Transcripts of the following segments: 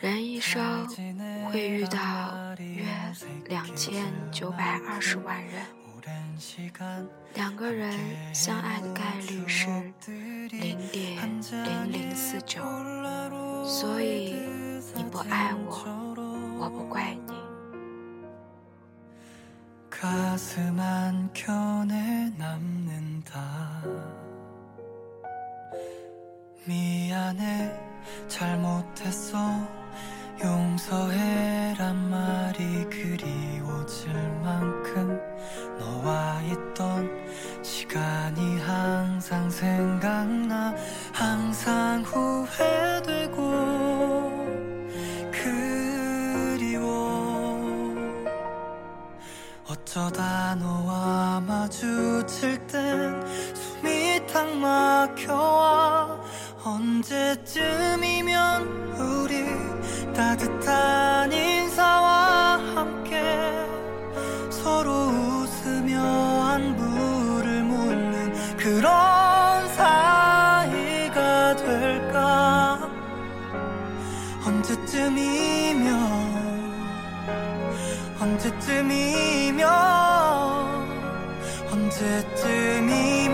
人一生会遇到约两千九百二十万人，两个人相爱的概率是零点零零四九，所以你不爱我，我不怪你。 가슴 한켠에 남는다 미안해 잘못했어. 용서해란 말이 그리워질 만큼 너와 있던 시간이 항상 생각나 항상 후회되고 어쩌다 너와 마주칠 땐 숨이 탁 막혀와 언제쯤이면 우리 따뜻한 인사와 함께 서로 웃으며 안부를 묻는 그런 사이가 될까? 언제쯤이면 언제쯤이면 언제쯤이면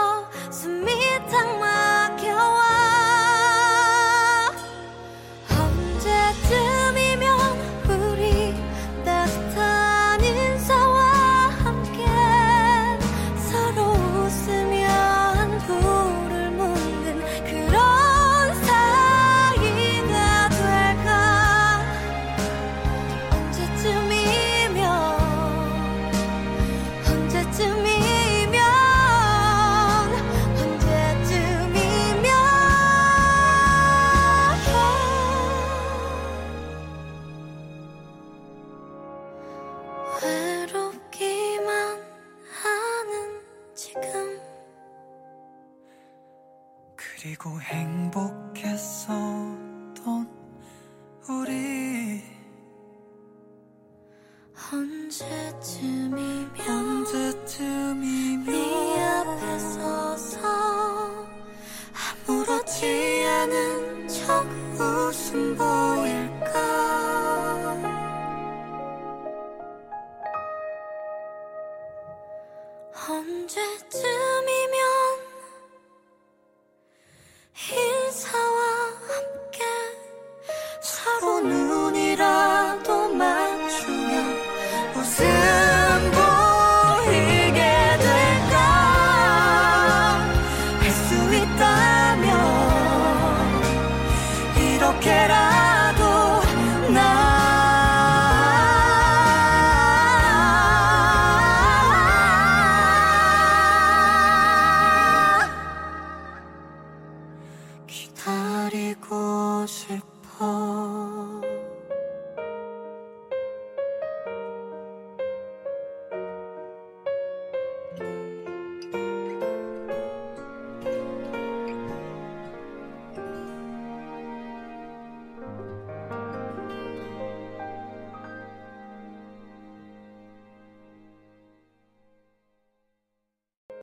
그리고 행복했었던 우리. 언제쯤이면 언제쯤이면 네 앞에 서서 아무렇지 않은 척 웃음 보일까? 언제쯤 어떻게라도 나 기다리고 싶어.